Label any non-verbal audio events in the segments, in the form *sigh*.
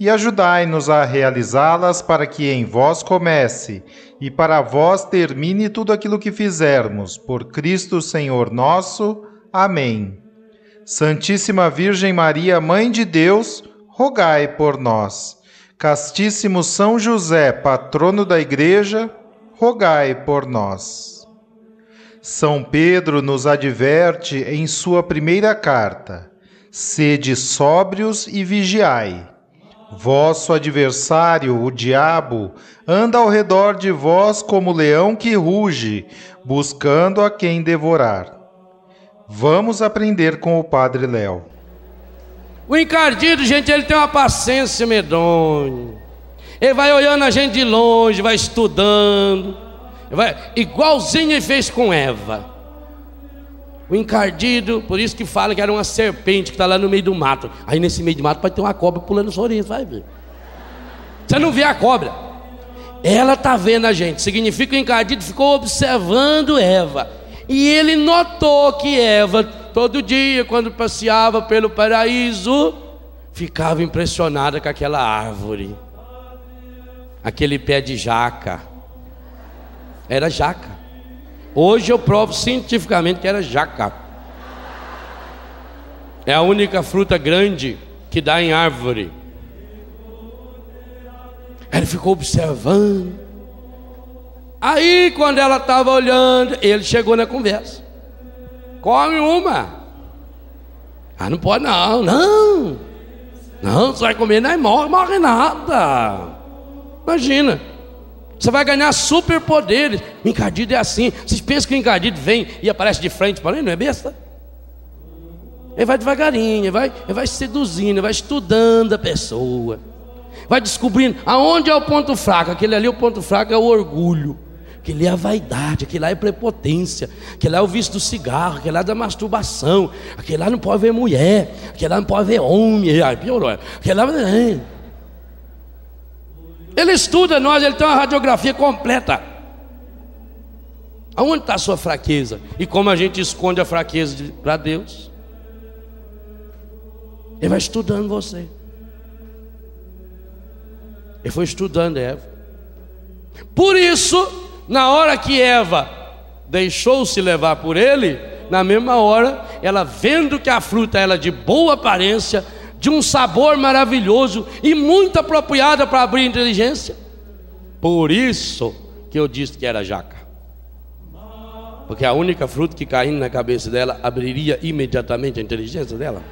e ajudai-nos a realizá-las para que em vós comece e para vós termine tudo aquilo que fizermos. Por Cristo Senhor nosso. Amém. Santíssima Virgem Maria, Mãe de Deus, rogai por nós. Castíssimo São José, patrono da Igreja, rogai por nós. São Pedro nos adverte em sua primeira carta: sede sóbrios e vigiai Vosso adversário, o diabo, anda ao redor de vós como leão que ruge, buscando a quem devorar. Vamos aprender com o Padre Léo. O encardido, gente, ele tem uma paciência medonha. Ele vai olhando a gente de longe, vai estudando. Vai, igualzinho ele fez com Eva. O encardido, por isso que fala que era uma serpente que está lá no meio do mato. Aí nesse meio do mato pode ter uma cobra pulando orelha, vai ver. Você não vê a cobra. Ela está vendo a gente. Significa que o encardido ficou observando Eva. E ele notou que Eva, todo dia, quando passeava pelo paraíso, ficava impressionada com aquela árvore. Aquele pé de jaca. Era jaca. Hoje eu provo cientificamente que era jaca. É a única fruta grande que dá em árvore. Ele ficou observando. Aí, quando ela estava olhando, ele chegou na conversa. Come uma. Ah, não pode não, não. Não, você vai comer, não morre, morre nada. Imagina. Você vai ganhar superpoderes. Encardido é assim. Vocês pensam que o encardido vem e aparece de frente para ele? Não é besta? Ele vai devagarinho, ele vai, ele vai seduzindo, ele vai estudando a pessoa. Vai descobrindo aonde é o ponto fraco. Aquele ali, o ponto fraco é o orgulho. Aquele é a vaidade, aquele lá é prepotência, aquele lá é o vício do cigarro, aquele lá é da masturbação, aquele lá não pode ver mulher, aquele lá não pode ver homem, aí piorou. Aquele lá. É. Ele estuda nós, ele tem uma radiografia completa. Aonde está a sua fraqueza? E como a gente esconde a fraqueza para Deus? Ele vai estudando você. Ele foi estudando Eva. Por isso, na hora que Eva deixou-se levar por ele, na mesma hora, ela vendo que a fruta era de boa aparência, de um sabor maravilhoso e muito apropriada para abrir inteligência. Por isso que eu disse que era jaca. Porque a única fruta que caindo na cabeça dela abriria imediatamente a inteligência dela.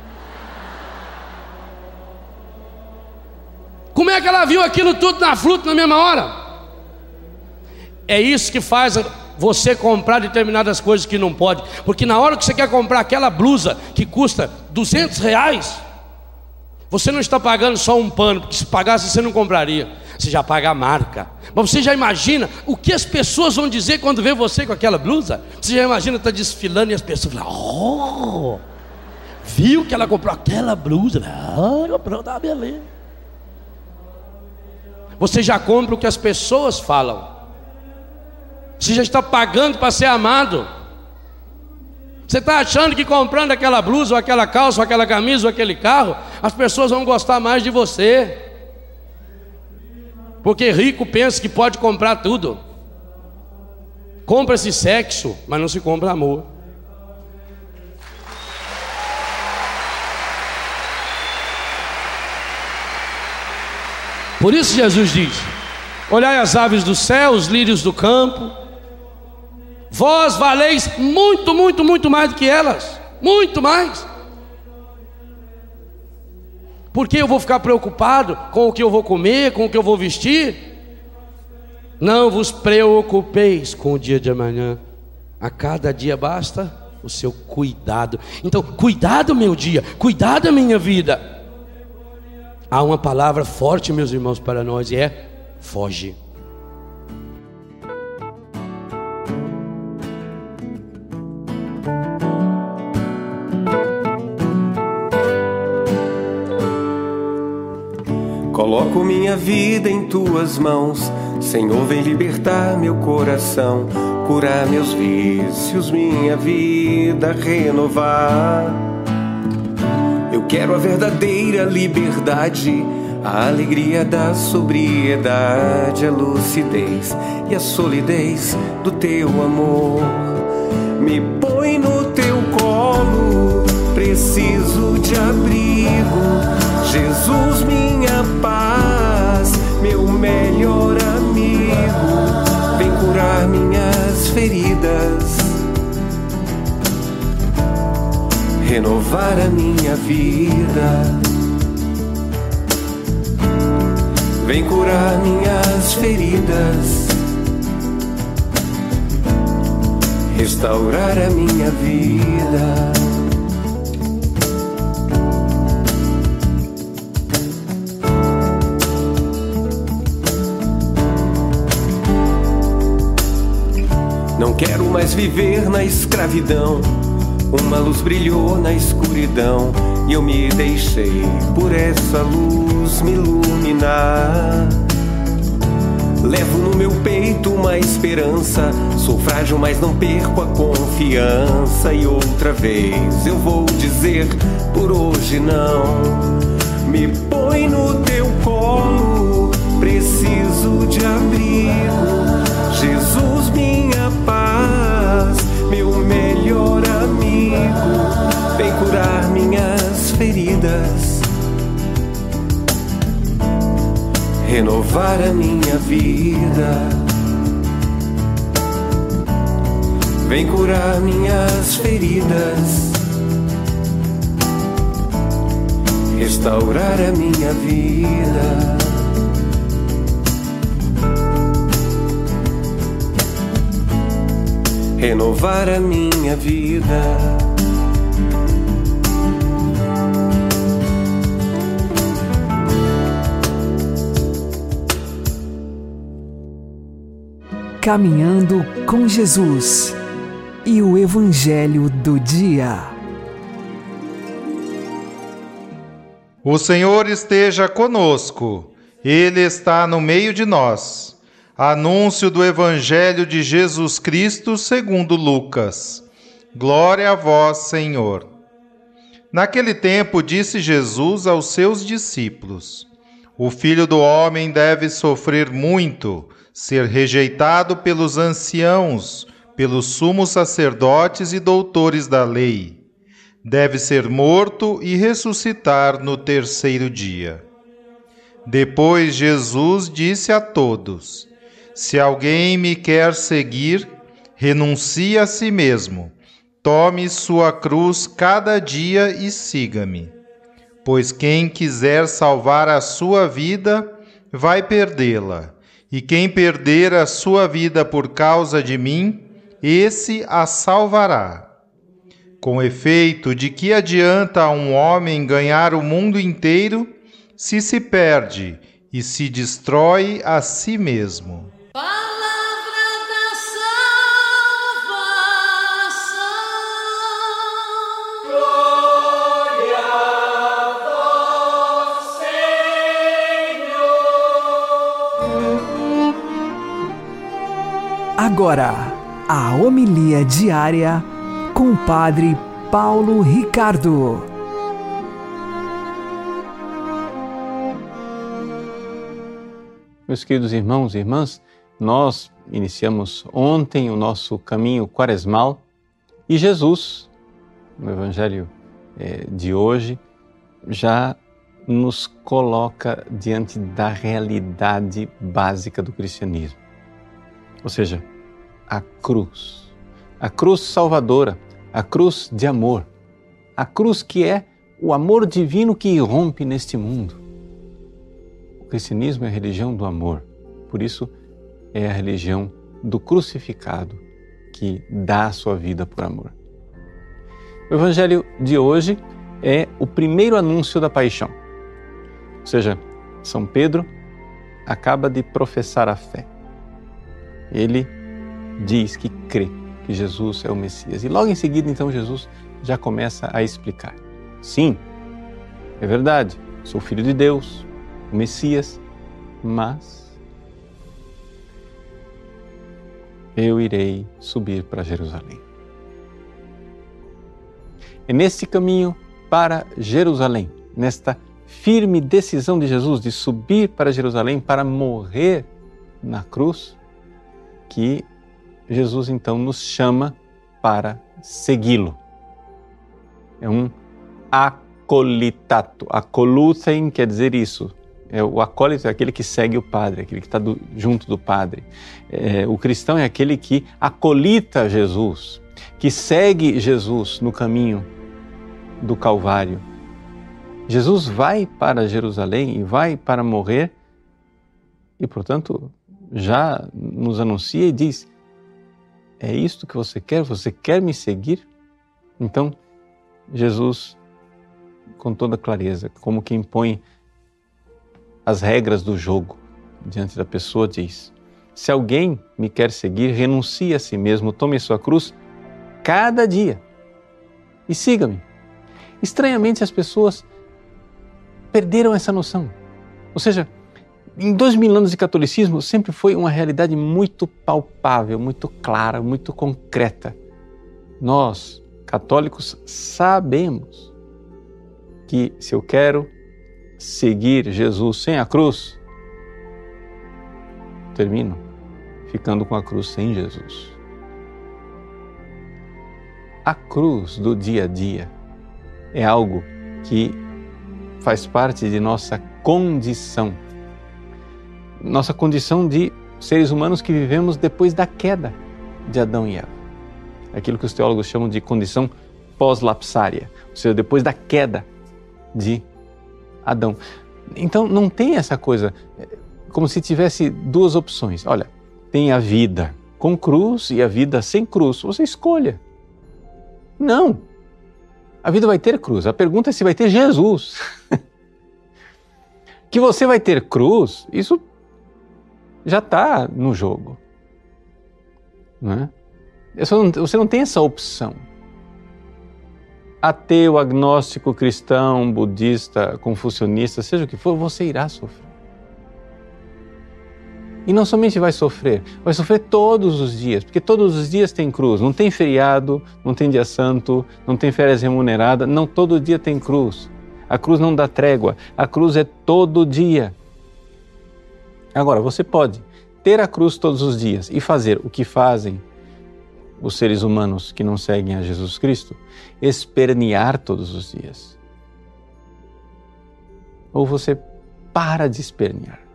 Como é que ela viu aquilo tudo na fruta na mesma hora? É isso que faz você comprar determinadas coisas que não pode. Porque na hora que você quer comprar aquela blusa que custa 200 reais, você não está pagando só um pano, porque se pagasse você não compraria. Você já paga a marca. Mas você já imagina o que as pessoas vão dizer quando vê você com aquela blusa? Você já imagina estar tá desfilando e as pessoas falam, oh, viu que ela comprou aquela blusa? Ah, comprou, tá beleza. Você já compra o que as pessoas falam. Você já está pagando para ser amado. Você está achando que comprando aquela blusa, ou aquela calça, ou aquela camisa, ou aquele carro, as pessoas vão gostar mais de você. Porque rico pensa que pode comprar tudo. Compra-se sexo, mas não se compra amor. Por isso Jesus diz: Olhai as aves do céu, os lírios do campo, Vós valeis muito, muito, muito mais do que elas. Muito mais. Por que eu vou ficar preocupado com o que eu vou comer, com o que eu vou vestir? Não vos preocupeis com o dia de amanhã. A cada dia basta o seu cuidado. Então, cuidado meu dia, cuidado minha vida. Há uma palavra forte, meus irmãos, para nós e é foge. Coloco minha vida em tuas mãos, Senhor, vem libertar meu coração, curar meus vícios, minha vida renovar. Eu quero a verdadeira liberdade, a alegria da sobriedade, a lucidez e a solidez do teu amor. Me põe no teu colo, preciso de abrigo Jesus, minha renovar a minha vida. Vem curar minhas feridas, restaurar a minha vida. Não quero mais viver na escravidão. Uma luz brilhou na escuridão e eu me deixei por essa luz me iluminar. Levo no meu peito uma esperança. Sou frágil, mas não perco a confiança. E outra vez eu vou dizer: por hoje não. Me põe no teu colo, preciso de abrigo. Curar minhas feridas, renovar a minha vida. Vem curar minhas feridas, restaurar a minha vida. renovar a minha vida. Caminhando com Jesus e o Evangelho do Dia. O Senhor esteja conosco, Ele está no meio de nós. Anúncio do Evangelho de Jesus Cristo segundo Lucas. Glória a vós, Senhor. Naquele tempo disse Jesus aos seus discípulos: O filho do homem deve sofrer muito, ser rejeitado pelos anciãos, pelos sumos sacerdotes e doutores da lei. Deve ser morto e ressuscitar no terceiro dia. Depois Jesus disse a todos: se alguém me quer seguir, renuncie a si mesmo, tome sua cruz cada dia e siga-me. Pois quem quiser salvar a sua vida, vai perdê-la, e quem perder a sua vida por causa de mim, esse a salvará. Com efeito, de que adianta a um homem ganhar o mundo inteiro se se perde e se destrói a si mesmo? Agora, a homilia diária com o Padre Paulo Ricardo. Meus queridos irmãos e irmãs, nós iniciamos ontem o nosso caminho quaresmal e Jesus, no Evangelho eh, de hoje, já nos coloca diante da realidade básica do cristianismo. Ou seja, a cruz. a cruz salvadora, a cruz de amor, a cruz que é o amor divino que irrompe neste mundo. O cristianismo é a religião do amor, por isso é a religião do crucificado que dá a sua vida por amor. O evangelho de hoje é o primeiro anúncio da paixão. Ou seja, São Pedro acaba de professar a fé. Ele diz que crê que Jesus é o Messias. E logo em seguida, então, Jesus já começa a explicar. Sim, é verdade, sou filho de Deus, o Messias, mas eu irei subir para Jerusalém. É nesse caminho para Jerusalém, nesta firme decisão de Jesus de subir para Jerusalém para morrer na cruz, que Jesus então nos chama para segui-lo. É um acolitato. Acolutem quer dizer isso. É, o acólito é aquele que segue o padre, aquele que está junto do padre. É, o cristão é aquele que acolita Jesus, que segue Jesus no caminho do Calvário. Jesus vai para Jerusalém e vai para morrer e, portanto, já nos anuncia e diz: É isto que você quer? Você quer me seguir? Então, Jesus, com toda clareza, como que impõe as regras do jogo diante da pessoa, diz: Se alguém me quer seguir, renuncie a si mesmo, tome sua cruz cada dia e siga-me. Estranhamente, as pessoas perderam essa noção. Ou seja, em dois mil anos de catolicismo sempre foi uma realidade muito palpável, muito clara, muito concreta. Nós, católicos, sabemos que se eu quero seguir Jesus sem a cruz, termino ficando com a cruz sem Jesus. A cruz do dia a dia é algo que faz parte de nossa condição. Nossa condição de seres humanos que vivemos depois da queda de Adão e Eva. Aquilo que os teólogos chamam de condição pós-lapsária, ou seja, depois da queda de Adão. Então não tem essa coisa é, como se tivesse duas opções. Olha, tem a vida com cruz e a vida sem cruz. Você escolha. Não. A vida vai ter cruz. A pergunta é se vai ter Jesus. *laughs* que você vai ter cruz, isso já está no jogo. Não é? Você não tem essa opção. Ateu, agnóstico, cristão, budista, confucionista, seja o que for, você irá sofrer. E não somente vai sofrer, vai sofrer todos os dias, porque todos os dias tem cruz. Não tem feriado, não tem dia santo, não tem férias remunerada, não todo dia tem cruz. A cruz não dá trégua, a cruz é todo dia. Agora, você pode ter a cruz todos os dias e fazer o que fazem os seres humanos que não seguem a Jesus Cristo, espernear todos os dias. Ou você para de espernear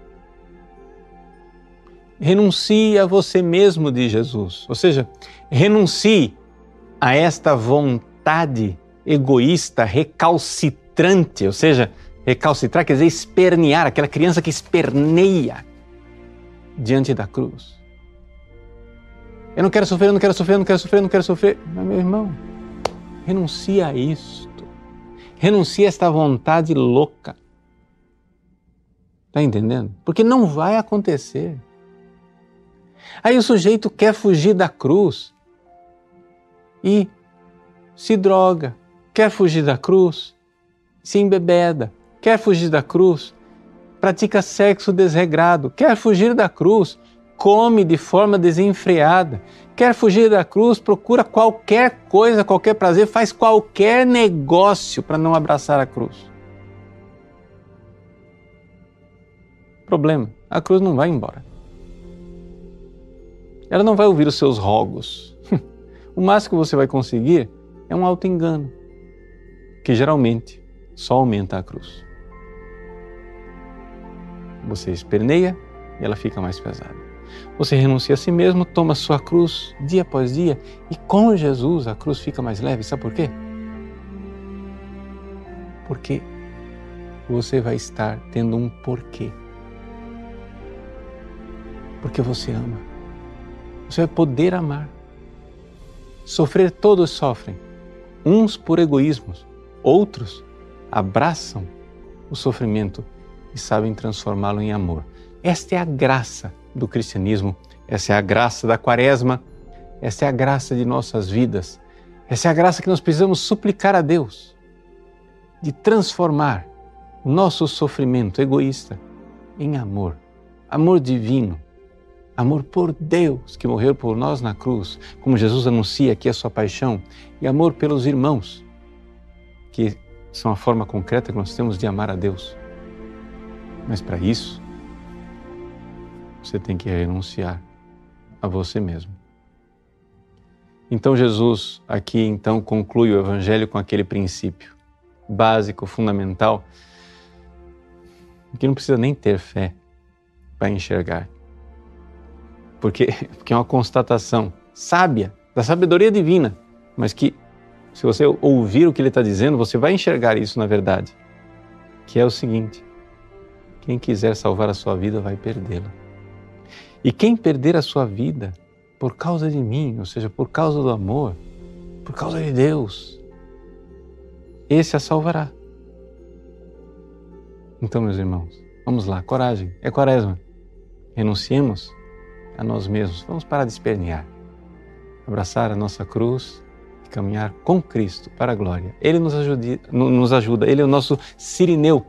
renuncie a você mesmo, de Jesus. Ou seja, renuncie a esta vontade egoísta, recalcitrante, ou seja, recalcitrar quer dizer espernear, aquela criança que esperneia diante da cruz. Eu não quero sofrer, eu não quero sofrer, eu não quero sofrer, eu não quero sofrer. Mas, meu irmão, renuncia a isto. Renuncia a esta vontade louca. Está entendendo? Porque não vai acontecer. Aí o sujeito quer fugir da cruz e se droga, quer fugir da cruz, se embebeda, quer fugir da cruz, pratica sexo desregrado, quer fugir da cruz, come de forma desenfreada, quer fugir da cruz, procura qualquer coisa, qualquer prazer, faz qualquer negócio para não abraçar a cruz. Problema: a cruz não vai embora. Ela não vai ouvir os seus rogos. *laughs* o máximo que você vai conseguir é um auto-engano, que geralmente só aumenta a cruz. Você esperneia e ela fica mais pesada. Você renuncia a si mesmo, toma sua cruz dia após dia e com Jesus a cruz fica mais leve. Sabe por quê? Porque você vai estar tendo um porquê. Porque você ama. Você vai poder amar. Sofrer todos sofrem, uns por egoísmos, outros abraçam o sofrimento e sabem transformá-lo em amor. Esta é a graça do cristianismo, essa é a graça da quaresma, essa é a graça de nossas vidas, essa é a graça que nós precisamos suplicar a Deus de transformar o nosso sofrimento egoísta em amor, amor divino, amor por Deus que morreu por nós na cruz, como Jesus anuncia aqui a sua paixão, e amor pelos irmãos, que são a forma concreta que nós temos de amar a Deus. Mas para isso, você tem que renunciar a você mesmo. Então Jesus aqui então conclui o evangelho com aquele princípio básico, fundamental, que não precisa nem ter fé para enxergar. Porque, *laughs* porque é uma constatação sábia, da sabedoria divina, mas que se você ouvir o que ele está dizendo, você vai enxergar isso na verdade, que é o seguinte: quem quiser salvar a sua vida vai perdê-la. E quem perder a sua vida por causa de mim, ou seja, por causa do amor, por causa de Deus, esse a salvará. Então, meus irmãos, vamos lá, coragem, é quaresma. Renunciemos a nós mesmos, vamos parar de espernear, abraçar a nossa cruz e caminhar com Cristo para a glória. Ele nos ajuda, nos ajuda, Ele é o nosso sirineu,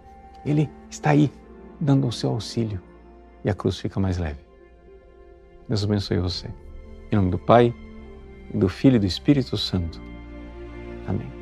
Ele está aí dando o seu auxílio e a cruz fica mais leve. Deus abençoe você. Em nome do Pai, do Filho e do Espírito Santo. Amém.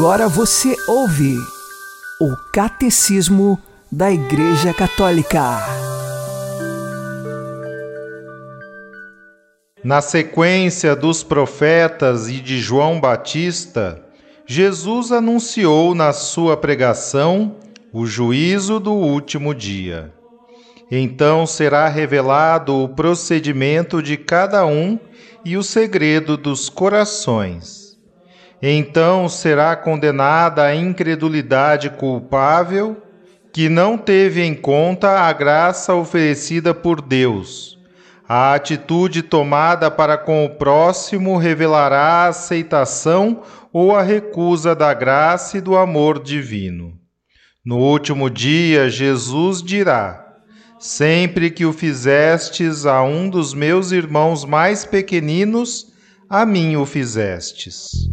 Agora você ouve o Catecismo da Igreja Católica. Na sequência dos profetas e de João Batista, Jesus anunciou na sua pregação o juízo do último dia. Então será revelado o procedimento de cada um e o segredo dos corações. Então será condenada a incredulidade culpável que não teve em conta a graça oferecida por Deus. A atitude tomada para com o próximo revelará a aceitação ou a recusa da graça e do amor divino. No último dia, Jesus dirá: Sempre que o fizestes a um dos meus irmãos mais pequeninos, a mim o fizestes.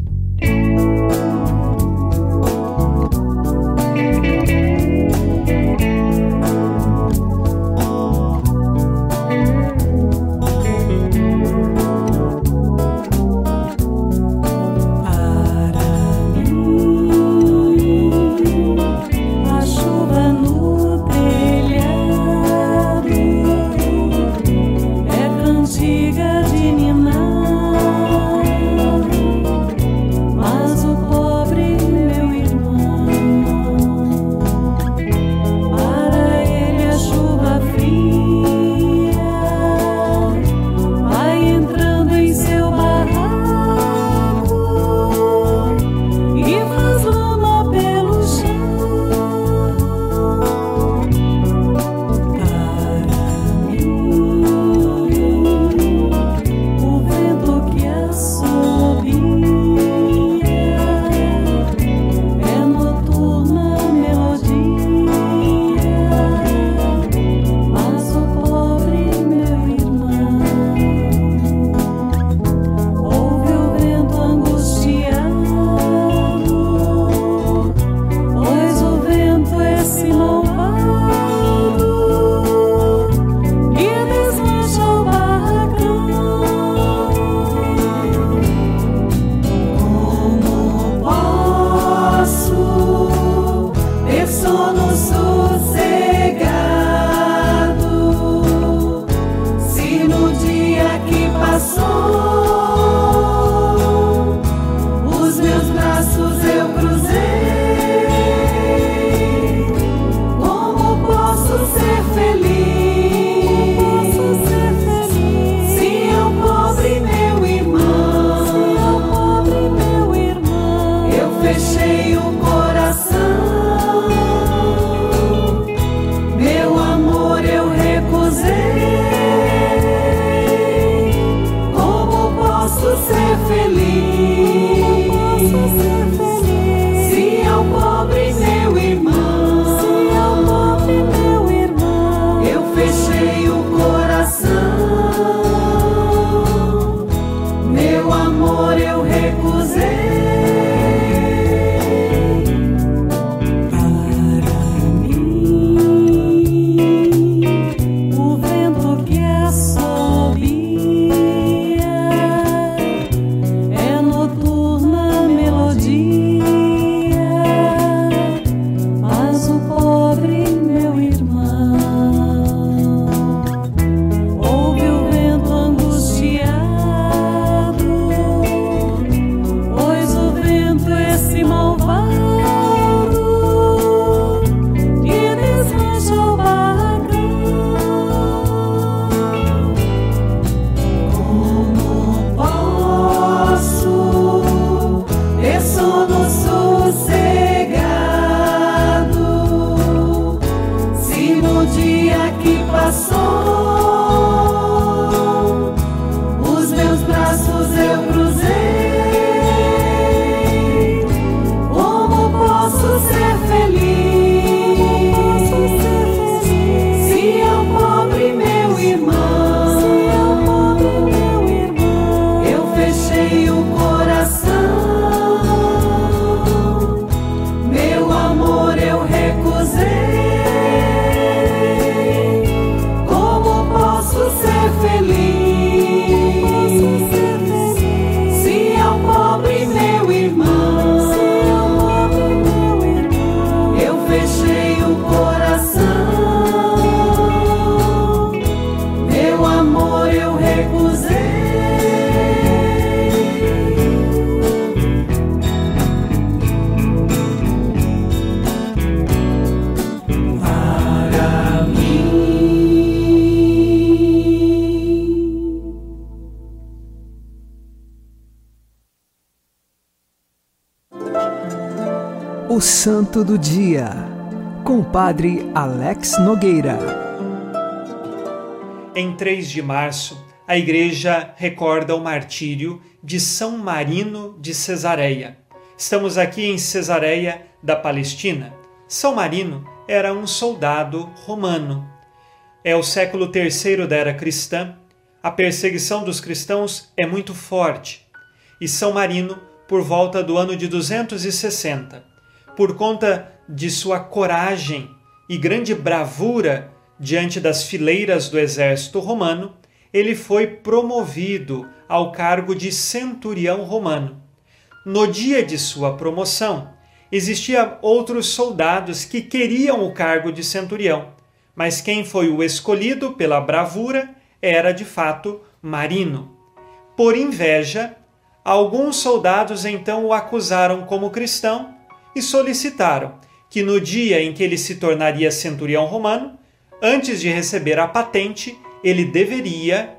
we say you O Santo do Dia, com o Padre Alex Nogueira. Em 3 de março, a Igreja recorda o martírio de São Marino de Cesareia. Estamos aqui em Cesareia da Palestina. São Marino era um soldado romano. É o século terceiro da era cristã. A perseguição dos cristãos é muito forte. E São Marino, por volta do ano de 260, por conta de sua coragem e grande bravura diante das fileiras do exército romano, ele foi promovido ao cargo de centurião romano. No dia de sua promoção, existiam outros soldados que queriam o cargo de centurião, mas quem foi o escolhido pela bravura era de fato Marino. Por inveja, alguns soldados então o acusaram como cristão e solicitaram que no dia em que ele se tornaria centurião romano, antes de receber a patente, ele deveria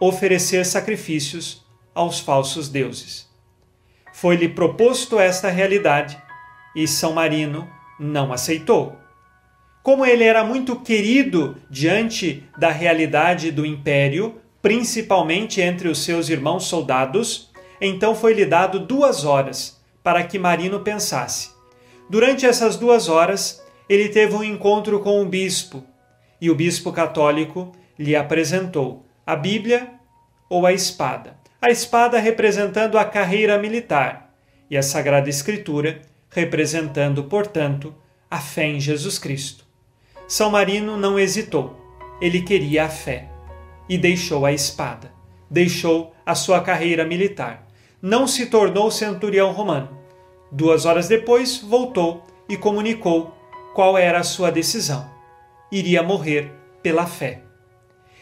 oferecer sacrifícios aos falsos deuses. Foi-lhe proposto esta realidade e São Marino não aceitou. Como ele era muito querido diante da realidade do império, principalmente entre os seus irmãos soldados, então foi-lhe dado duas horas para que Marino pensasse. Durante essas duas horas, ele teve um encontro com o bispo, e o bispo católico lhe apresentou a Bíblia ou a espada. A espada representando a carreira militar e a Sagrada Escritura representando, portanto, a fé em Jesus Cristo. São Marino não hesitou. Ele queria a fé e deixou a espada, deixou a sua carreira militar não se tornou centurião romano. Duas horas depois, voltou e comunicou qual era a sua decisão. Iria morrer pela fé.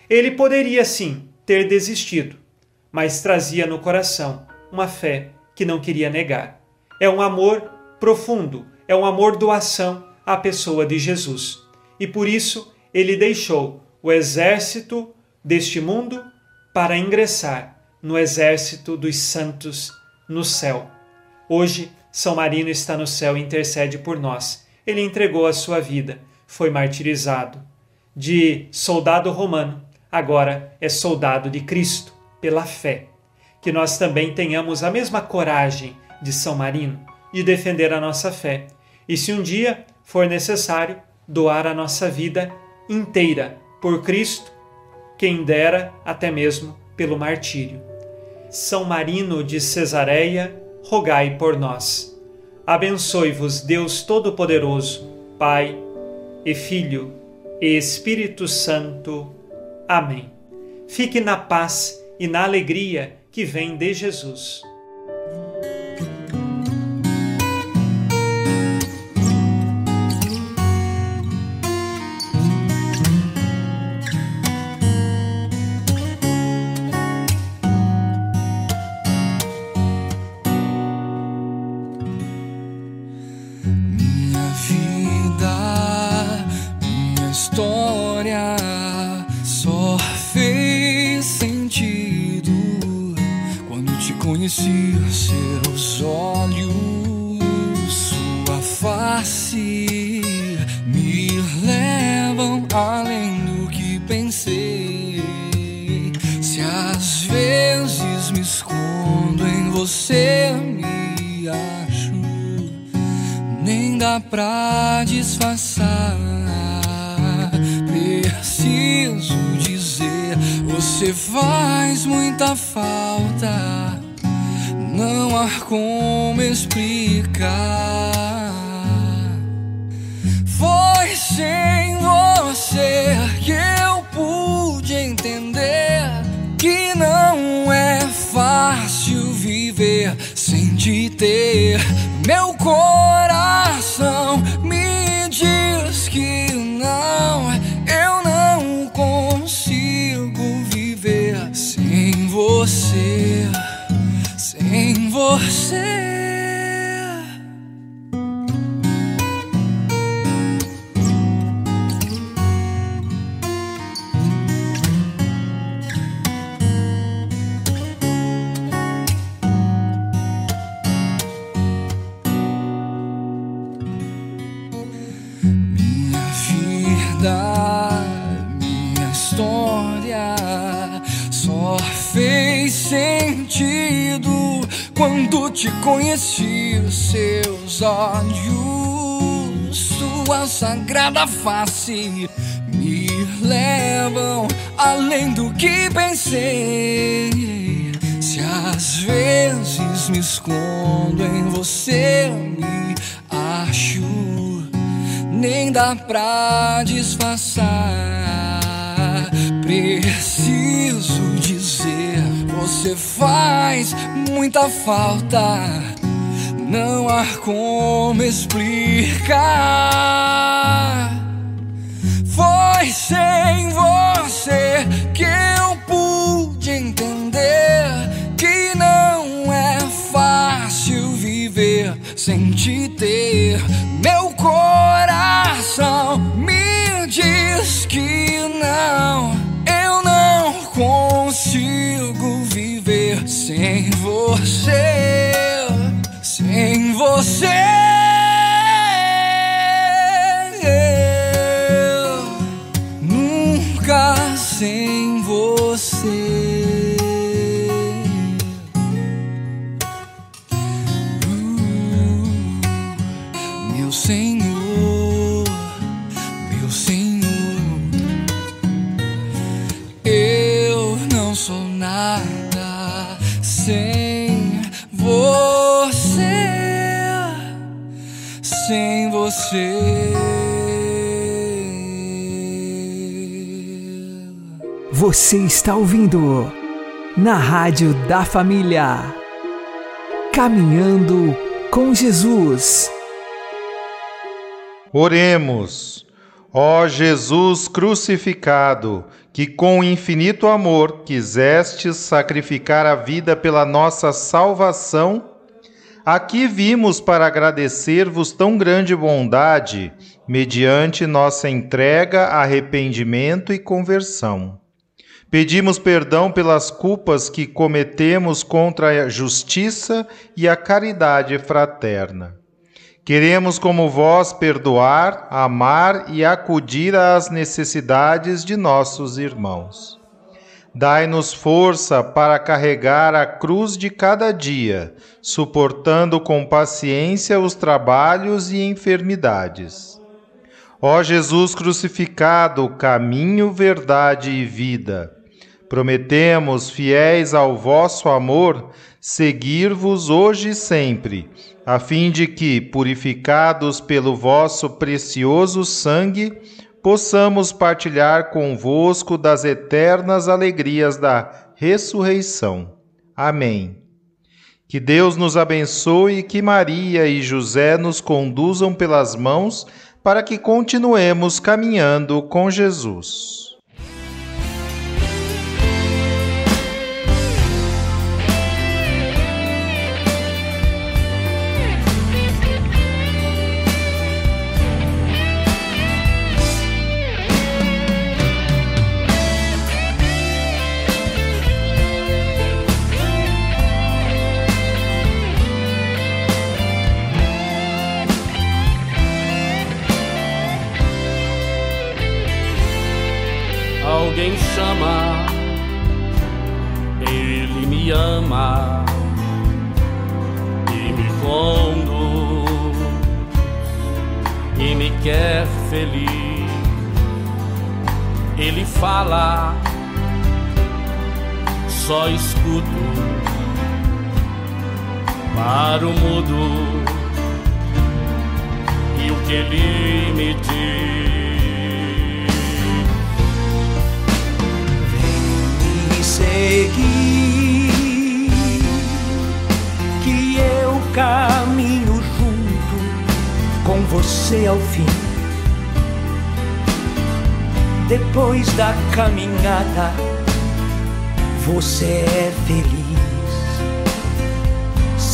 Ele poderia sim ter desistido, mas trazia no coração uma fé que não queria negar. É um amor profundo, é um amor doação à pessoa de Jesus. E por isso ele deixou o exército deste mundo para ingressar no exército dos santos no céu. Hoje, São Marino está no céu e intercede por nós. Ele entregou a sua vida, foi martirizado. De soldado romano, agora é soldado de Cristo, pela fé. Que nós também tenhamos a mesma coragem de São Marino de defender a nossa fé. E se um dia for necessário, doar a nossa vida inteira por Cristo, quem dera até mesmo pelo martírio. São Marino de Cesareia, rogai por nós. Abençoe-vos Deus Todo-Poderoso, Pai e Filho e Espírito Santo. Amém. Fique na paz e na alegria que vem de Jesus. Conheci seus olhos, sua face me levam além do que pensei. Se às vezes me escondo em você, me acho, nem dá pra disfarçar. Preciso dizer, você faz muita falta não há como explicar. Foi sem você que eu pude entender que não é fácil viver sem te ter. Meu coração me diz que você sem você. Te conheci. Seus olhos, sua sagrada face me levam além do que pensei. Se às vezes me escondo em você, me acho, nem dá pra disfarçar. Preciso você faz muita falta. Não há como explicar. Foi sem você que eu pude entender que não é fácil viver sem te ter. Meu coração Você está ouvindo na Rádio da Família. Caminhando com Jesus. Oremos. Ó Jesus crucificado, que com infinito amor quisestes sacrificar a vida pela nossa salvação, aqui vimos para agradecer-vos tão grande bondade, mediante nossa entrega, arrependimento e conversão. Pedimos perdão pelas culpas que cometemos contra a justiça e a caridade fraterna. Queremos, como vós, perdoar, amar e acudir às necessidades de nossos irmãos. Dai-nos força para carregar a cruz de cada dia, suportando com paciência os trabalhos e enfermidades. Ó Jesus crucificado, caminho, verdade e vida, prometemos, fiéis ao vosso amor, seguir-vos hoje e sempre, a fim de que, purificados pelo vosso precioso sangue, possamos partilhar convosco das eternas alegrias da ressurreição. Amém. Que Deus nos abençoe e que Maria e José nos conduzam pelas mãos para que continuemos caminhando com Jesus.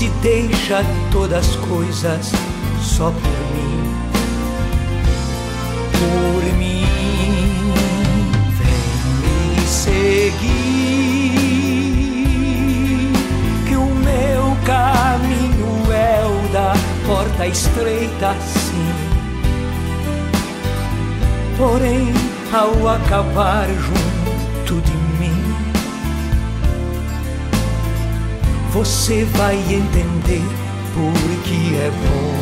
Se deixa todas as coisas só por mim, por mim. Vem me seguir, que o meu caminho é o da porta estreita, sim. Porém, ao acabar junto você vai entender porque é bom,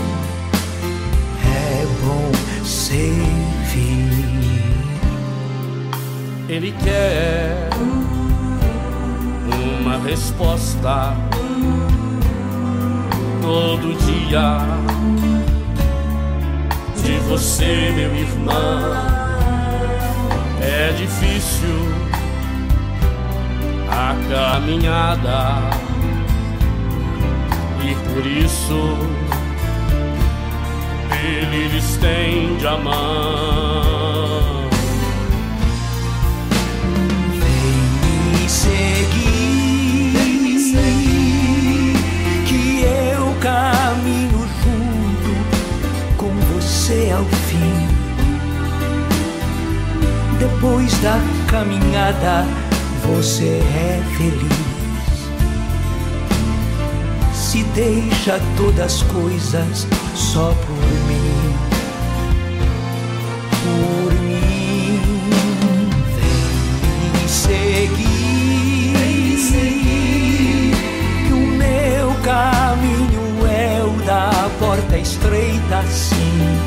é bom servir. Ele quer uma resposta todo dia de você, meu irmão. É difícil a caminhada e por isso ele estende a mão. Vem me seguir, que eu caminho junto com você ao fim. Depois da caminhada, você é feliz. Se deixa todas as coisas só por mim, por mim. Vem me seguir, que o meu caminho é o da porta estreita, sim.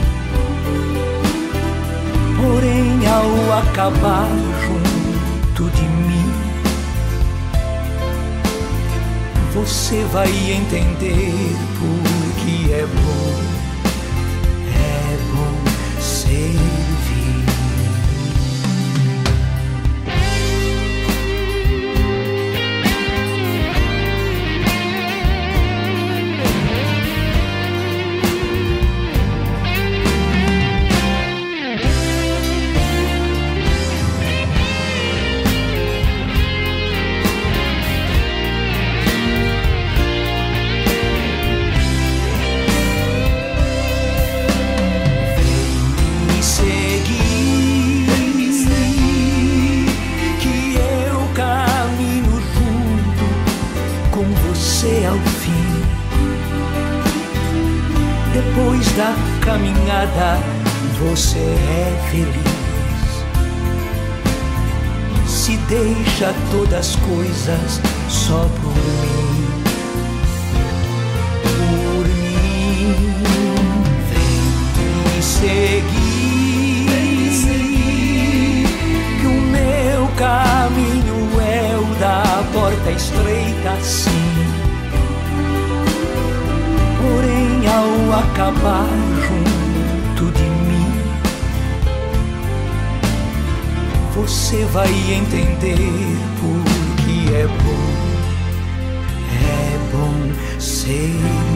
Porém, ao acabar você vai entender porque é bom, deixa todas as coisas só por mim, por mim. Vem me seguir, que o meu caminho é o da porta estreita, sim. Porém, ao acabar você vai entender porque é bom, é bom servir.